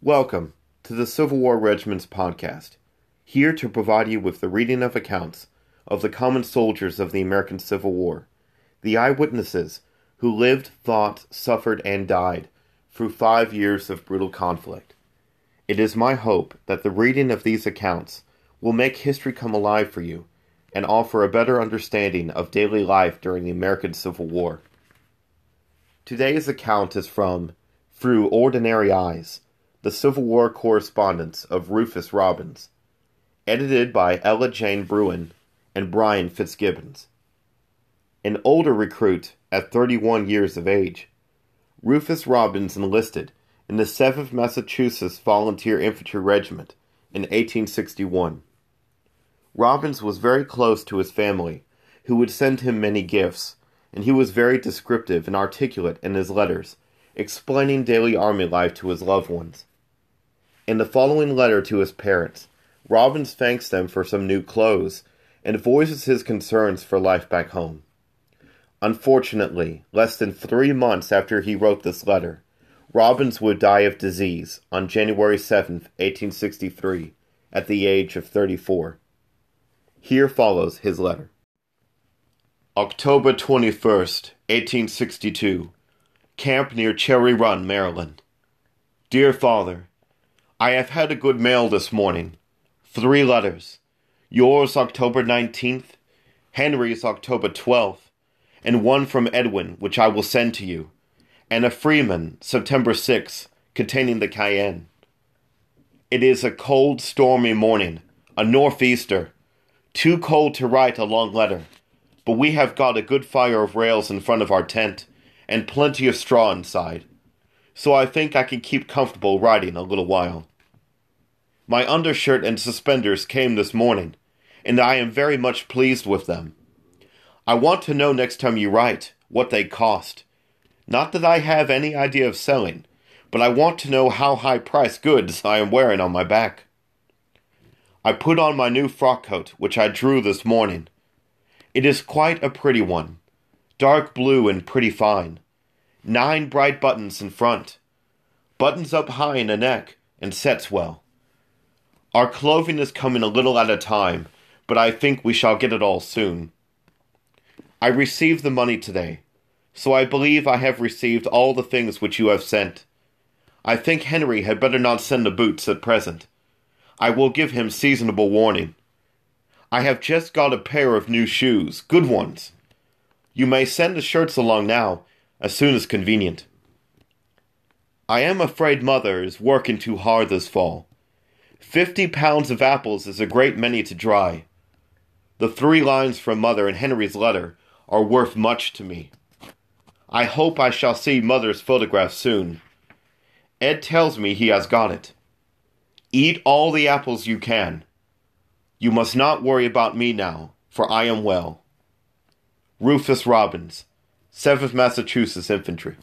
Welcome to the Civil War Regiments podcast, here to provide you with the reading of accounts of the common soldiers of the American Civil War, the eyewitnesses who lived, thought, suffered, and died through five years of brutal conflict. It is my hope that the reading of these accounts will make history come alive for you and offer a better understanding of daily life during the American Civil War. Today's account is from Through Ordinary Eyes, the Civil War correspondence of Rufus Robbins, edited by Ella Jane Bruen and Brian Fitzgibbons. An older recruit at 31 years of age, Rufus Robbins enlisted in the 7th Massachusetts Volunteer Infantry Regiment in 1861. Robbins was very close to his family, who would send him many gifts, and he was very descriptive and articulate in his letters, explaining daily army life to his loved ones. In the following letter to his parents, Robbins thanks them for some new clothes and voices his concerns for life back home. Unfortunately, less than three months after he wrote this letter, Robbins would die of disease on January 7, 1863, at the age of 34. Here follows his letter. October 21st, 1862. Camp near Cherry Run, Maryland. Dear Father, I have had a good mail this morning. Three letters. Yours October 19th, Henry's October 12th, and one from Edwin, which I will send to you, and a Freeman, September 6th, containing the Cayenne. It is a cold, stormy morning, a northeaster, too cold to write a long letter, but we have got a good fire of rails in front of our tent and plenty of straw inside, so I think I can keep comfortable riding a little while. My undershirt and suspenders came this morning, and I am very much pleased with them. I want to know next time you write what they cost. Not that I have any idea of selling, but I want to know how high priced goods I am wearing on my back. I put on my new frock coat, which I drew this morning. It is quite a pretty one, dark blue and pretty fine. Nine bright buttons in front. Buttons up high in the neck and sets well. Our clothing is coming a little at a time, but I think we shall get it all soon. I received the money today, so I believe I have received all the things which you have sent. I think Henry had better not send the boots at present. I will give him seasonable warning. I have just got a pair of new shoes, good ones. You may send the shirts along now, as soon as convenient. I am afraid mother is working too hard this fall. Fifty pounds of apples is a great many to dry. The three lines from mother in Henry's letter are worth much to me. I hope I shall see mother's photograph soon. Ed tells me he has got it. Eat all the apples you can. You must not worry about me now, for I am well. Rufus Robbins, 7th Massachusetts Infantry.